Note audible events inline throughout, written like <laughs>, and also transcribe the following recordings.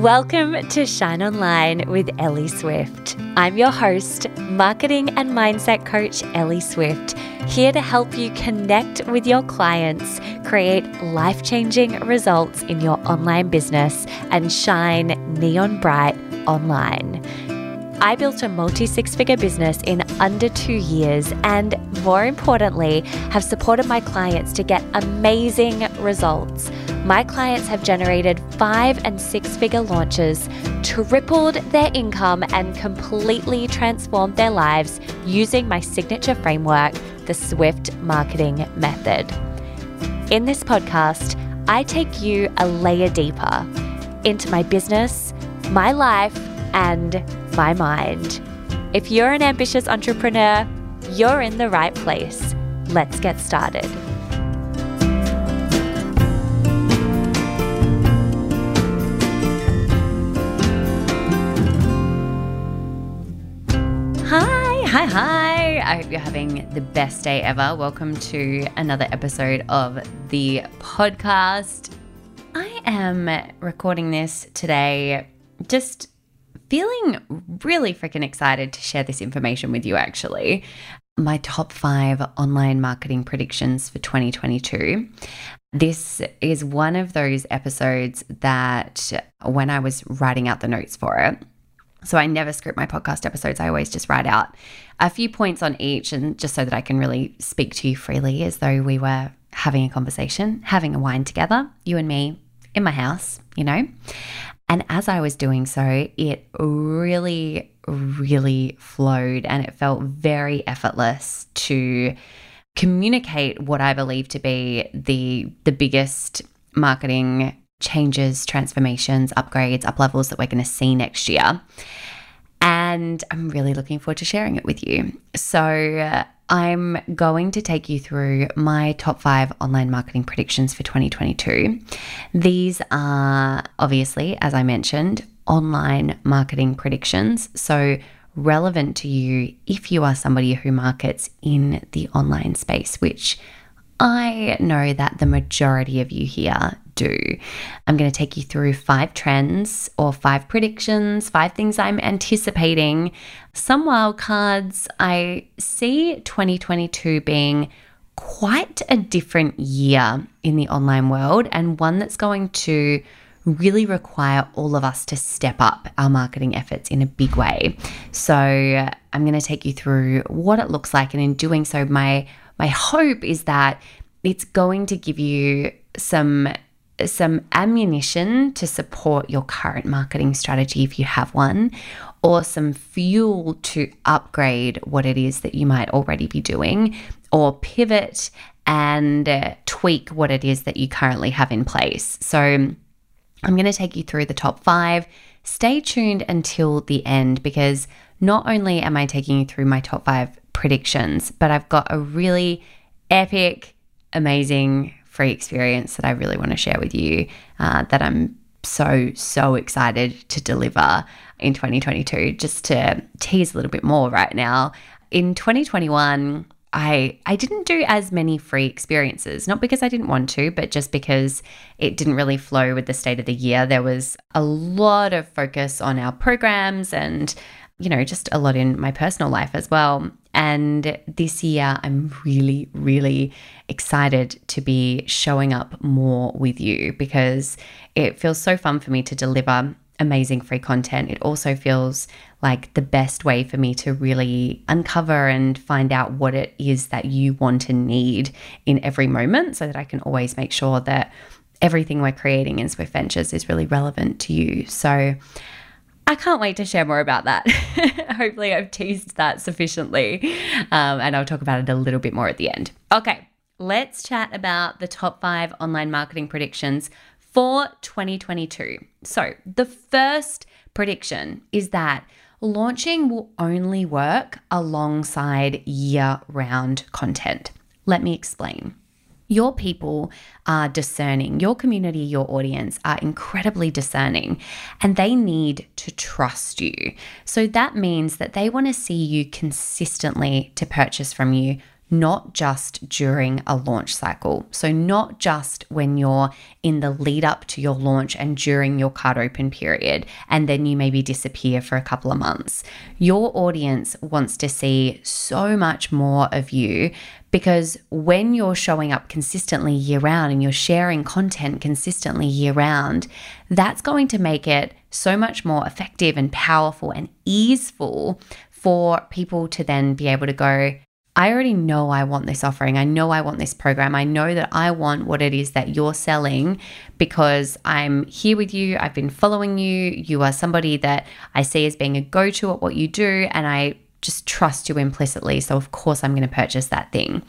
Welcome to Shine Online with Ellie Swift. I'm your host, marketing and mindset coach Ellie Swift, here to help you connect with your clients, create life changing results in your online business, and shine neon bright online. I built a multi six figure business in under two years, and more importantly, have supported my clients to get amazing results. My clients have generated five and six figure launches, tripled their income, and completely transformed their lives using my signature framework, the Swift Marketing Method. In this podcast, I take you a layer deeper into my business, my life, and my mind. If you're an ambitious entrepreneur, you're in the right place. Let's get started. I hope you're having the best day ever. Welcome to another episode of the podcast. I am recording this today just feeling really freaking excited to share this information with you, actually. My top five online marketing predictions for 2022. This is one of those episodes that when I was writing out the notes for it, so I never script my podcast episodes. I always just write out a few points on each and just so that I can really speak to you freely as though we were having a conversation, having a wine together, you and me in my house, you know. And as I was doing so, it really, really flowed and it felt very effortless to communicate what I believe to be the the biggest marketing changes, transformations, upgrades, up levels that we're going to see next year. And I'm really looking forward to sharing it with you. So, uh, I'm going to take you through my top five online marketing predictions for 2022. These are obviously, as I mentioned, online marketing predictions. So, relevant to you if you are somebody who markets in the online space, which I know that the majority of you here do. I'm going to take you through five trends or five predictions, five things I'm anticipating, some wild cards. I see 2022 being quite a different year in the online world and one that's going to really require all of us to step up our marketing efforts in a big way. So, I'm going to take you through what it looks like and in doing so my my hope is that it's going to give you some some ammunition to support your current marketing strategy if you have one or some fuel to upgrade what it is that you might already be doing or pivot and uh, tweak what it is that you currently have in place. So I'm going to take you through the top 5. Stay tuned until the end because not only am I taking you through my top 5 predictions, but I've got a really epic amazing free experience that I really want to share with you uh, that I'm so, so excited to deliver in 2022. Just to tease a little bit more right now, in 2021, I I didn't do as many free experiences, not because I didn't want to, but just because it didn't really flow with the state of the year. There was a lot of focus on our programs and you know, just a lot in my personal life as well. And this year, I'm really, really excited to be showing up more with you because it feels so fun for me to deliver amazing free content. It also feels like the best way for me to really uncover and find out what it is that you want and need in every moment so that I can always make sure that everything we're creating in Swift Ventures is really relevant to you. So, I can't wait to share more about that. <laughs> Hopefully, I've teased that sufficiently. Um, and I'll talk about it a little bit more at the end. Okay, let's chat about the top five online marketing predictions for 2022. So, the first prediction is that launching will only work alongside year round content. Let me explain. Your people are discerning, your community, your audience are incredibly discerning, and they need to trust you. So that means that they want to see you consistently to purchase from you not just during a launch cycle. So, not just when you're in the lead up to your launch and during your cart open period, and then you maybe disappear for a couple of months. Your audience wants to see so much more of you because when you're showing up consistently year round and you're sharing content consistently year round, that's going to make it so much more effective and powerful and easeful for people to then be able to go, I already know I want this offering. I know I want this program. I know that I want what it is that you're selling because I'm here with you. I've been following you. You are somebody that I see as being a go to at what you do. And I just trust you implicitly. So, of course, I'm going to purchase that thing.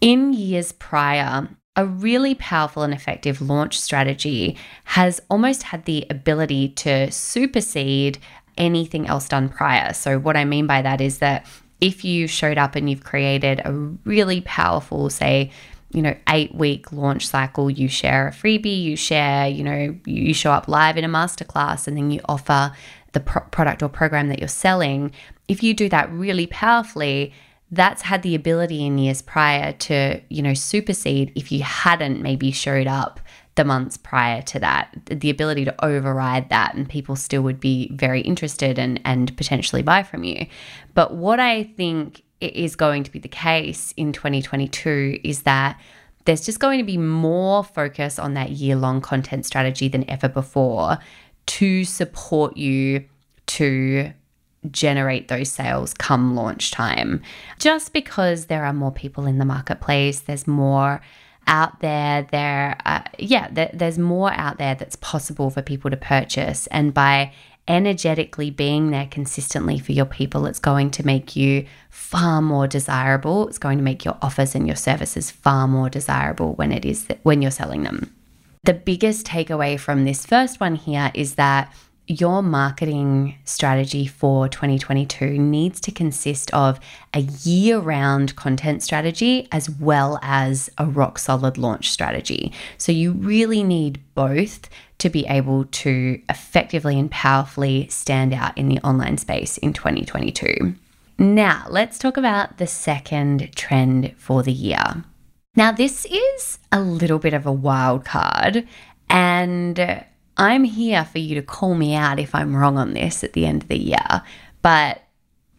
In years prior, a really powerful and effective launch strategy has almost had the ability to supersede anything else done prior. So, what I mean by that is that if you showed up and you've created a really powerful, say, you know, eight week launch cycle, you share a freebie, you share, you know, you show up live in a masterclass and then you offer the pro- product or program that you're selling. If you do that really powerfully, that's had the ability in years prior to, you know, supersede if you hadn't maybe showed up the months prior to that, the ability to override that and people still would be very interested and, and potentially buy from you. But what I think is going to be the case in 2022 is that there's just going to be more focus on that year long content strategy than ever before to support you to generate those sales come launch time. Just because there are more people in the marketplace, there's more out there there uh, yeah there, there's more out there that's possible for people to purchase. And by energetically being there consistently for your people it's going to make you far more desirable. It's going to make your offers and your services far more desirable when it is when you're selling them. The biggest takeaway from this first one here is that your marketing strategy for 2022 needs to consist of a year round content strategy as well as a rock solid launch strategy. So, you really need both to be able to effectively and powerfully stand out in the online space in 2022. Now, let's talk about the second trend for the year. Now, this is a little bit of a wild card, and I'm here for you to call me out if I'm wrong on this at the end of the year. But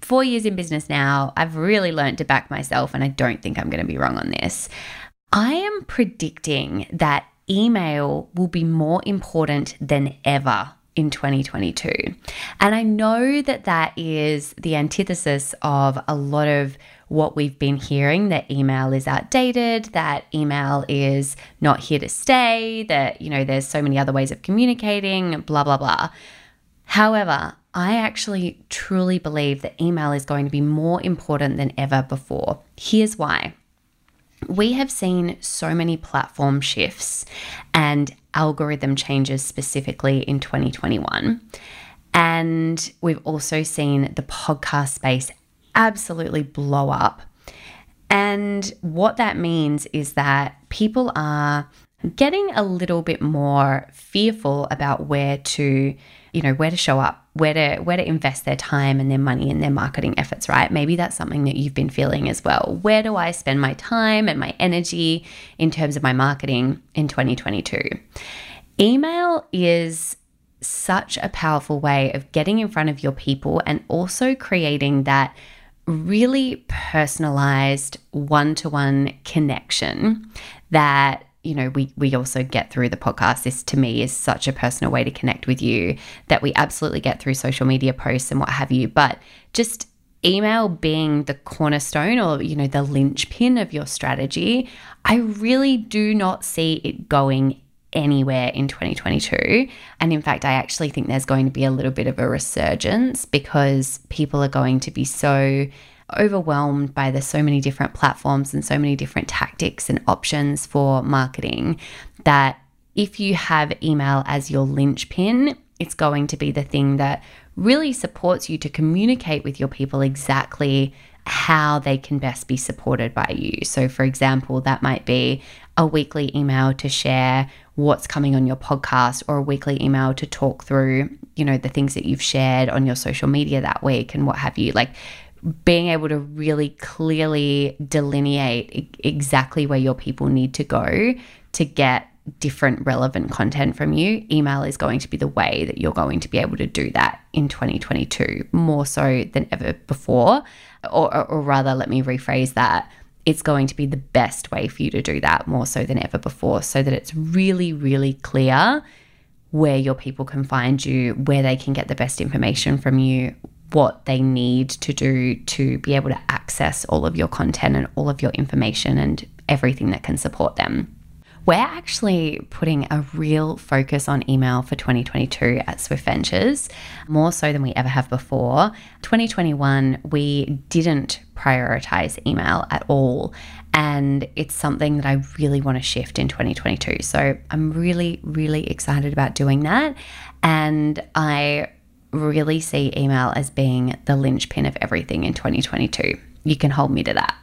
four years in business now, I've really learned to back myself, and I don't think I'm going to be wrong on this. I am predicting that email will be more important than ever in 2022. And I know that that is the antithesis of a lot of what we've been hearing that email is outdated, that email is not here to stay, that, you know, there's so many other ways of communicating, blah, blah, blah. However, I actually truly believe that email is going to be more important than ever before. Here's why. We have seen so many platform shifts and algorithm changes specifically in 2021. And we've also seen the podcast space absolutely blow up. And what that means is that people are getting a little bit more fearful about where to, you know, where to show up, where to where to invest their time and their money and their marketing efforts, right? Maybe that's something that you've been feeling as well. Where do I spend my time and my energy in terms of my marketing in 2022? Email is such a powerful way of getting in front of your people and also creating that really personalized one to one connection that you know we we also get through the podcast this to me is such a personal way to connect with you that we absolutely get through social media posts and what have you but just email being the cornerstone or you know the linchpin of your strategy i really do not see it going anywhere in 2022. And in fact, I actually think there's going to be a little bit of a resurgence because people are going to be so overwhelmed by the so many different platforms and so many different tactics and options for marketing that if you have email as your linchpin, it's going to be the thing that really supports you to communicate with your people exactly how they can best be supported by you. So, for example, that might be a weekly email to share what's coming on your podcast or a weekly email to talk through, you know, the things that you've shared on your social media that week and what have you. Like being able to really clearly delineate exactly where your people need to go to get different relevant content from you, email is going to be the way that you're going to be able to do that in 2022 more so than ever before. Or, or, or rather, let me rephrase that. It's going to be the best way for you to do that more so than ever before, so that it's really, really clear where your people can find you, where they can get the best information from you, what they need to do to be able to access all of your content and all of your information and everything that can support them. We're actually putting a real focus on email for 2022 at Swift Ventures, more so than we ever have before. 2021, we didn't prioritize email at all. And it's something that I really want to shift in 2022. So I'm really, really excited about doing that. And I really see email as being the linchpin of everything in 2022. You can hold me to that.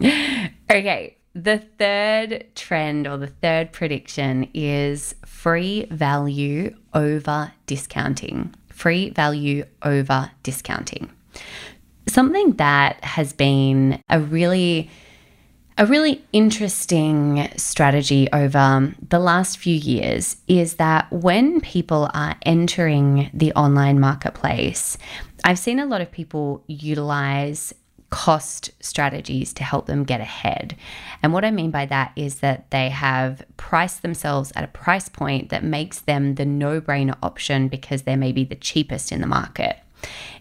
<laughs> okay, the third trend or the third prediction is free value over discounting. Free value over discounting. Something that has been a really a really interesting strategy over the last few years is that when people are entering the online marketplace, I've seen a lot of people utilize cost strategies to help them get ahead. And what I mean by that is that they have priced themselves at a price point that makes them the no brainer option because they're maybe the cheapest in the market.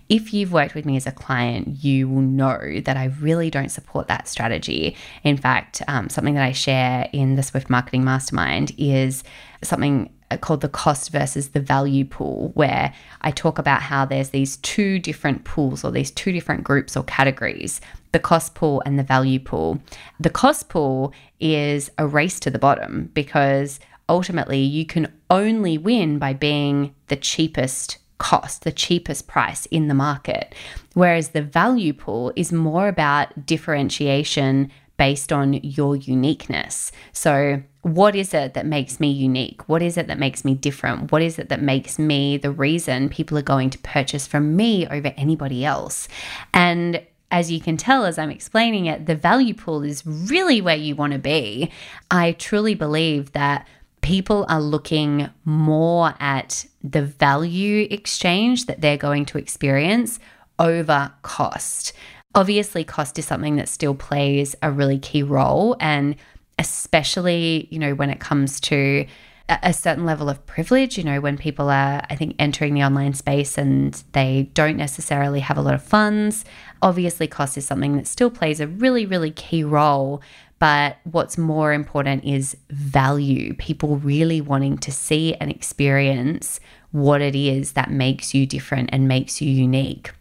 If you've worked with me as a client, you will know that I really don't support that strategy. In fact, um, something that I share in the Swift Marketing Mastermind is something called the cost versus the value pool, where I talk about how there's these two different pools or these two different groups or categories the cost pool and the value pool. The cost pool is a race to the bottom because ultimately you can only win by being the cheapest cost, the cheapest price in the market. Whereas the value pool is more about differentiation based on your uniqueness. So, what is it that makes me unique? What is it that makes me different? What is it that makes me the reason people are going to purchase from me over anybody else? And as you can tell as I'm explaining it, the value pool is really where you want to be. I truly believe that people are looking more at the value exchange that they're going to experience over cost. Obviously, cost is something that still plays a really key role, and especially, you know, when it comes to a certain level of privilege, you know, when people are, I think, entering the online space and they don't necessarily have a lot of funds. Obviously, cost is something that still plays a really, really key role. But what's more important is value, people really wanting to see and experience what it is that makes you different and makes you unique.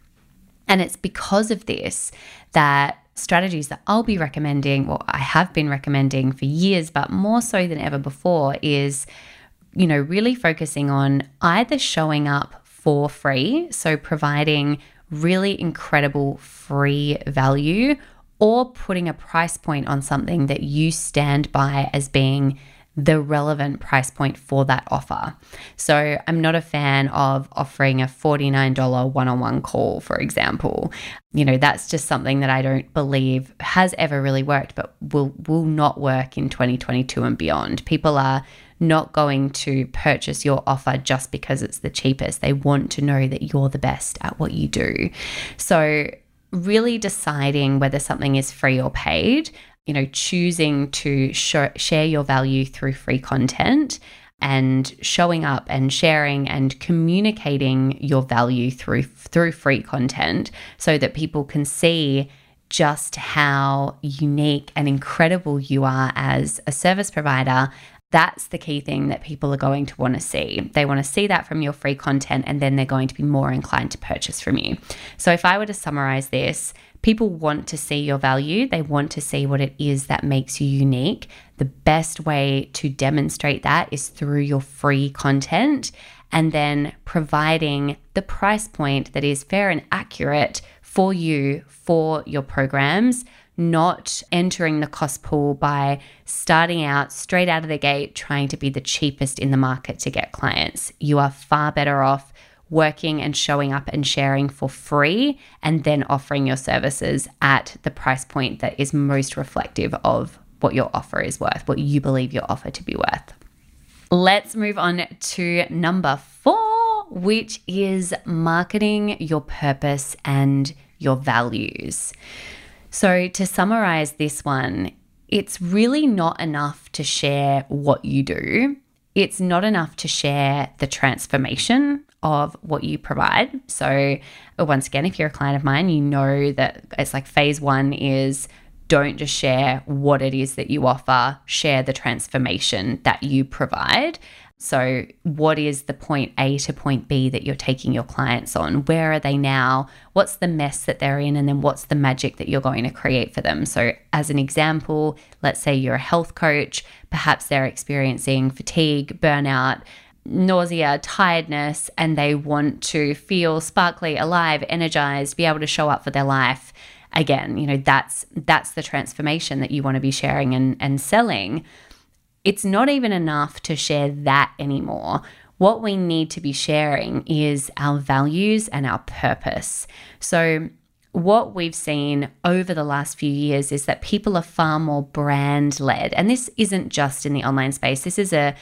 And it's because of this that strategies that I'll be recommending, or I have been recommending for years, but more so than ever before, is, you know, really focusing on either showing up for free, so providing really incredible free value, or putting a price point on something that you stand by as being the relevant price point for that offer. So I'm not a fan of offering a $49 one on one call, for example. You know, that's just something that I don't believe has ever really worked, but will, will not work in 2022 and beyond. People are not going to purchase your offer just because it's the cheapest. They want to know that you're the best at what you do. So, really deciding whether something is free or paid you know, choosing to sh- share your value through free content and showing up and sharing and communicating your value through through free content so that people can see just how unique and incredible you are as a service provider that's the key thing that people are going to want to see. They want to see that from your free content and then they're going to be more inclined to purchase from you. So, if I were to summarize this, People want to see your value, they want to see what it is that makes you unique. The best way to demonstrate that is through your free content and then providing the price point that is fair and accurate for you for your programs not entering the cost pool by starting out straight out of the gate trying to be the cheapest in the market to get clients. You are far better off working and showing up and sharing for free and then offering your services at the price point that is most reflective of what your offer is worth, what you believe your offer to be worth. Let's move on to number four, which is marketing your purpose and your values. So, to summarize this one, it's really not enough to share what you do. It's not enough to share the transformation of what you provide. So, uh, once again, if you're a client of mine, you know that it's like phase one is don't just share what it is that you offer, share the transformation that you provide. So, what is the point A to point B that you're taking your clients on? Where are they now? What's the mess that they're in? And then what's the magic that you're going to create for them? So, as an example, let's say you're a health coach, perhaps they're experiencing fatigue, burnout, nausea, tiredness, and they want to feel sparkly, alive, energized, be able to show up for their life. Again, you know, that's that's the transformation that you want to be sharing and, and selling it's not even enough to share that anymore. What we need to be sharing is our values and our purpose. So, what we've seen over the last few years is that people are far more brand led. And this isn't just in the online space, this is a,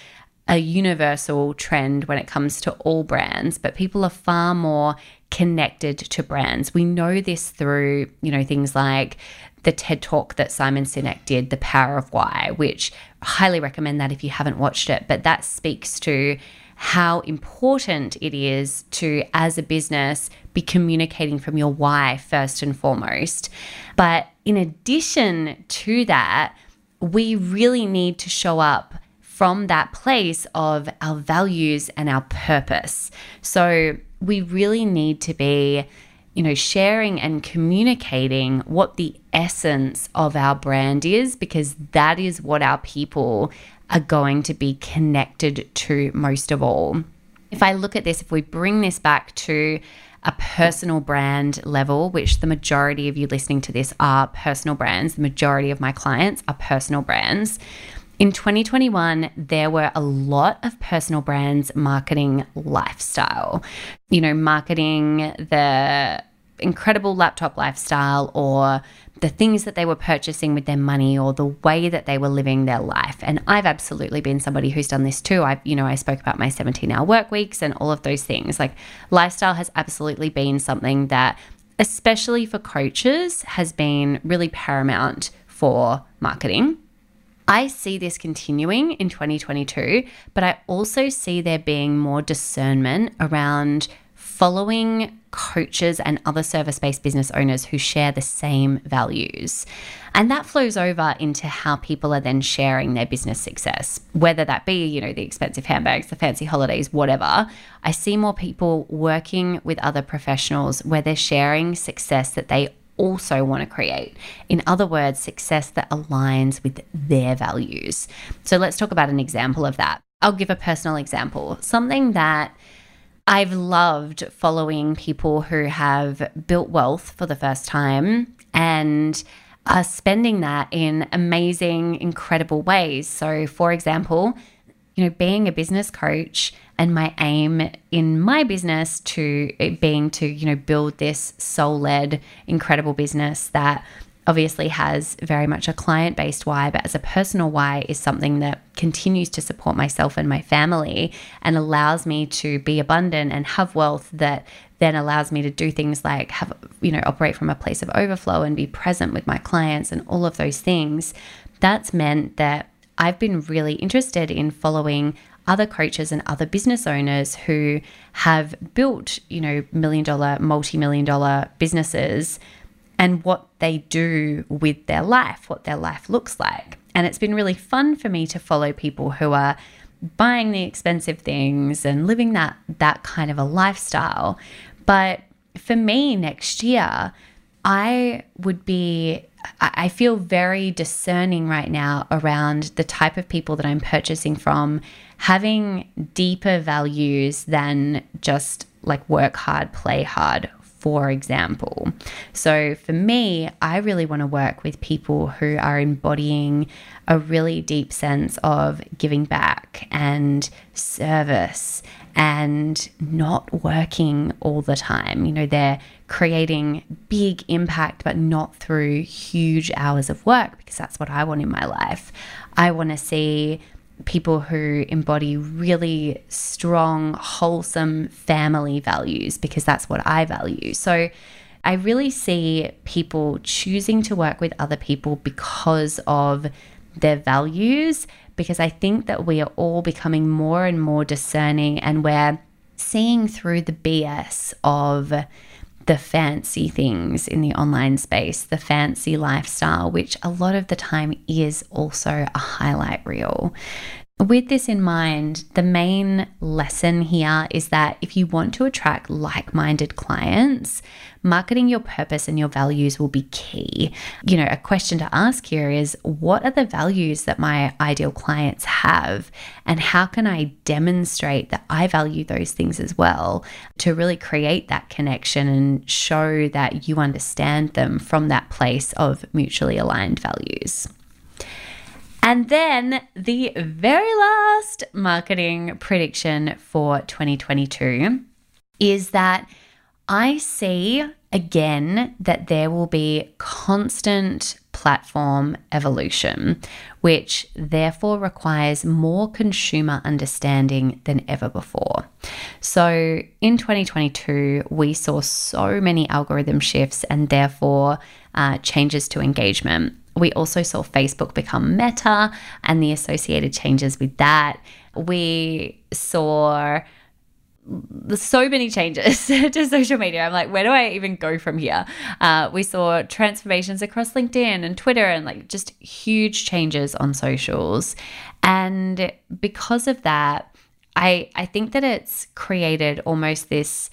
a universal trend when it comes to all brands, but people are far more connected to brands. We know this through, you know, things like the TED Talk that Simon Sinek did, The Power of Why, which highly recommend that if you haven't watched it. But that speaks to how important it is to, as a business, be communicating from your why first and foremost. But in addition to that, we really need to show up from that place of our values and our purpose. So we really need to be you know, sharing and communicating what the essence of our brand is, because that is what our people are going to be connected to most of all. If I look at this, if we bring this back to a personal brand level, which the majority of you listening to this are personal brands, the majority of my clients are personal brands. In 2021, there were a lot of personal brands marketing lifestyle, you know, marketing the incredible laptop lifestyle or the things that they were purchasing with their money or the way that they were living their life. And I've absolutely been somebody who's done this too. I, you know, I spoke about my 17 hour work weeks and all of those things. Like lifestyle has absolutely been something that, especially for coaches, has been really paramount for marketing. I see this continuing in 2022, but I also see there being more discernment around following coaches and other service based business owners who share the same values. And that flows over into how people are then sharing their business success, whether that be, you know, the expensive handbags, the fancy holidays, whatever. I see more people working with other professionals where they're sharing success that they also want to create. In other words, success that aligns with their values. So let's talk about an example of that. I'll give a personal example, something that I've loved following people who have built wealth for the first time and are spending that in amazing, incredible ways. So, for example, you know, being a business coach and my aim in my business to being to, you know, build this soul led, incredible business that obviously has very much a client based why, but as a personal why is something that continues to support myself and my family and allows me to be abundant and have wealth that then allows me to do things like have, you know, operate from a place of overflow and be present with my clients and all of those things. That's meant that I've been really interested in following other coaches and other business owners who have built, you know, million dollar, multi million dollar businesses and what they do with their life, what their life looks like. And it's been really fun for me to follow people who are buying the expensive things and living that that kind of a lifestyle. But for me next year, I would be I feel very discerning right now around the type of people that I'm purchasing from having deeper values than just like work hard, play hard for example. So for me, I really want to work with people who are embodying a really deep sense of giving back and service and not working all the time. You know, they're creating big impact, but not through huge hours of work because that's what I want in my life. I want to see people who embody really strong, wholesome family values because that's what I value. So I really see people choosing to work with other people because of their values, because I think that we are all becoming more and more discerning and we're seeing through the BS of the fancy things in the online space, the fancy lifestyle, which a lot of the time is also a highlight reel. With this in mind, the main lesson here is that if you want to attract like minded clients, marketing your purpose and your values will be key. You know, a question to ask here is what are the values that my ideal clients have? And how can I demonstrate that I value those things as well to really create that connection and show that you understand them from that place of mutually aligned values? And then the very last marketing prediction for 2022 is that I see again that there will be constant platform evolution, which therefore requires more consumer understanding than ever before. So in 2022, we saw so many algorithm shifts and therefore uh, changes to engagement. We also saw Facebook become Meta and the associated changes with that. We saw so many changes <laughs> to social media. I'm like, where do I even go from here? Uh, we saw transformations across LinkedIn and Twitter and like just huge changes on socials. And because of that, I, I think that it's created almost this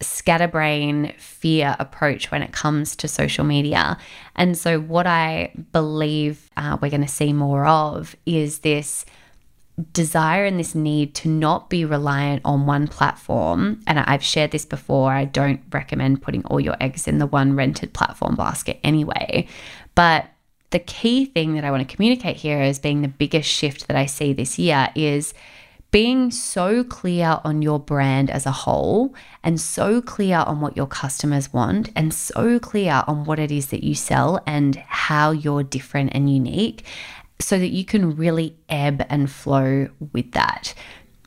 scatterbrain fear approach when it comes to social media. And so, what I believe uh, we're going to see more of is this desire and this need to not be reliant on one platform. And I've shared this before. I don't recommend putting all your eggs in the one rented platform basket anyway. But the key thing that I want to communicate here as being the biggest shift that I see this year is being so clear on your brand as a whole and so clear on what your customers want and so clear on what it is that you sell and how you're different and unique so that you can really ebb and flow with that.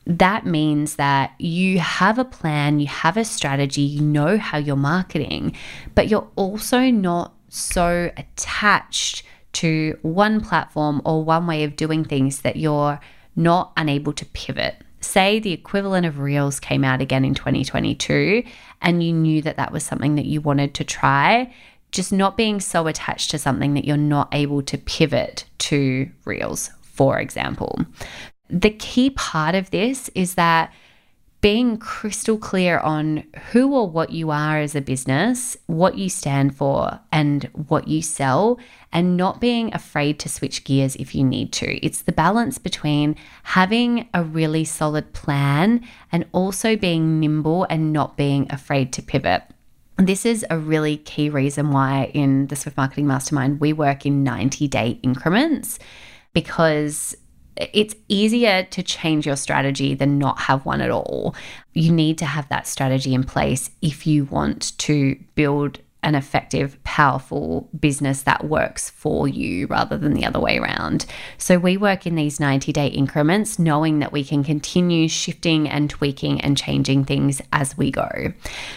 That means that you have a plan, you have a strategy, you know how you're marketing, but you're also not so attached to one platform or one way of doing things that you're not unable to pivot. Say the equivalent of Reels came out again in 2022 and you knew that that was something that you wanted to try, just not being so attached to something that you're not able to pivot to Reels, for example. The key part of this is that being crystal clear on who or what you are as a business, what you stand for, and what you sell, and not being afraid to switch gears if you need to. It's the balance between having a really solid plan and also being nimble and not being afraid to pivot. This is a really key reason why in the Swift Marketing Mastermind we work in 90 day increments because it's easier to change your strategy than not have one at all. You need to have that strategy in place if you want to build an effective, powerful business that works for you rather than the other way around. So, we work in these 90 day increments, knowing that we can continue shifting and tweaking and changing things as we go.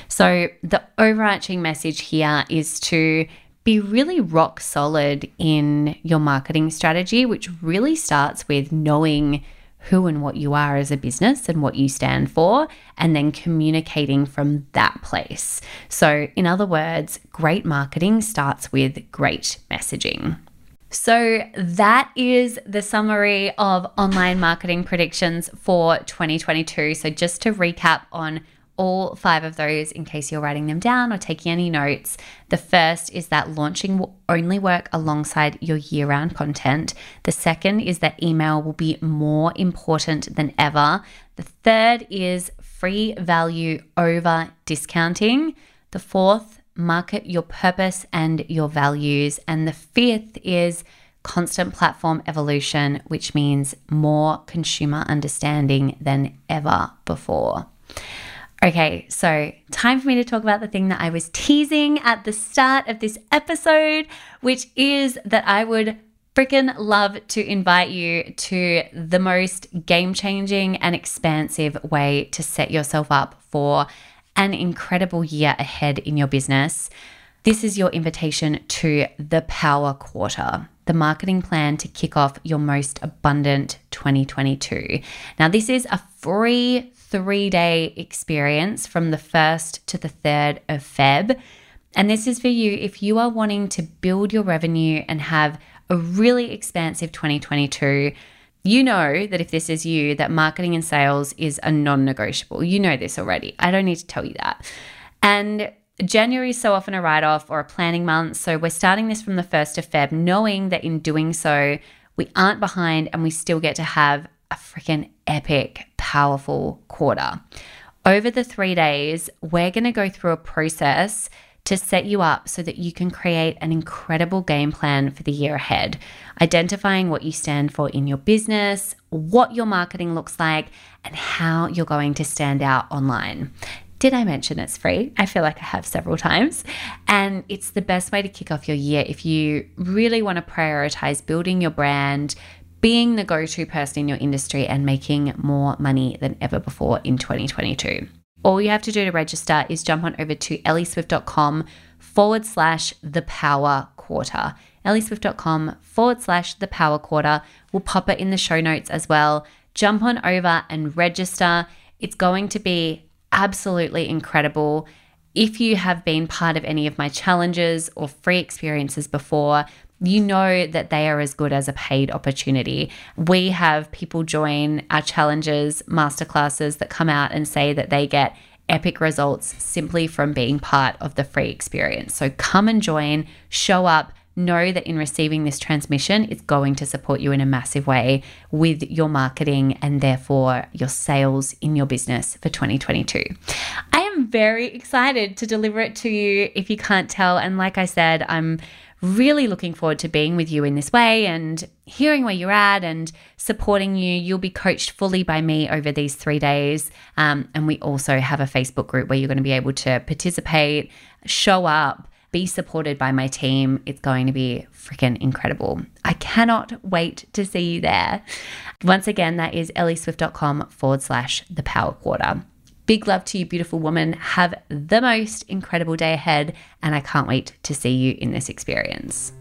So, the overarching message here is to be really rock solid in your marketing strategy, which really starts with knowing who and what you are as a business and what you stand for, and then communicating from that place. So, in other words, great marketing starts with great messaging. So, that is the summary of online marketing predictions for 2022. So, just to recap on all five of those in case you're writing them down or taking any notes. The first is that launching will only work alongside your year round content. The second is that email will be more important than ever. The third is free value over discounting. The fourth, market your purpose and your values. And the fifth is constant platform evolution, which means more consumer understanding than ever before. Okay, so time for me to talk about the thing that I was teasing at the start of this episode, which is that I would freaking love to invite you to the most game changing and expansive way to set yourself up for an incredible year ahead in your business. This is your invitation to the Power Quarter, the marketing plan to kick off your most abundant 2022. Now, this is a free three day experience from the 1st to the 3rd of Feb. And this is for you if you are wanting to build your revenue and have a really expansive 2022. You know that if this is you, that marketing and sales is a non negotiable. You know this already. I don't need to tell you that. And January is so often a write off or a planning month. So we're starting this from the 1st of Feb, knowing that in doing so, we aren't behind and we still get to have a freaking epic, powerful quarter. Over the three days, we're going to go through a process to set you up so that you can create an incredible game plan for the year ahead, identifying what you stand for in your business, what your marketing looks like, and how you're going to stand out online. Did I mention it's free? I feel like I have several times. And it's the best way to kick off your year if you really want to prioritize building your brand, being the go to person in your industry and making more money than ever before in 2022. All you have to do to register is jump on over to ellieswift.com forward slash the power quarter. ellieswift.com forward slash the power quarter. We'll pop it in the show notes as well. Jump on over and register. It's going to be absolutely incredible. If you have been part of any of my challenges or free experiences before, you know that they are as good as a paid opportunity. We have people join our challenges, masterclasses that come out and say that they get epic results simply from being part of the free experience. So come and join, show up. Know that in receiving this transmission, it's going to support you in a massive way with your marketing and therefore your sales in your business for 2022. I am very excited to deliver it to you if you can't tell. And like I said, I'm really looking forward to being with you in this way and hearing where you're at and supporting you. You'll be coached fully by me over these three days. Um, and we also have a Facebook group where you're going to be able to participate, show up, be supported by my team. It's going to be freaking incredible. I cannot wait to see you there. Once again, that is ellieswift.com forward slash the power quarter. Big love to you, beautiful woman. Have the most incredible day ahead, and I can't wait to see you in this experience.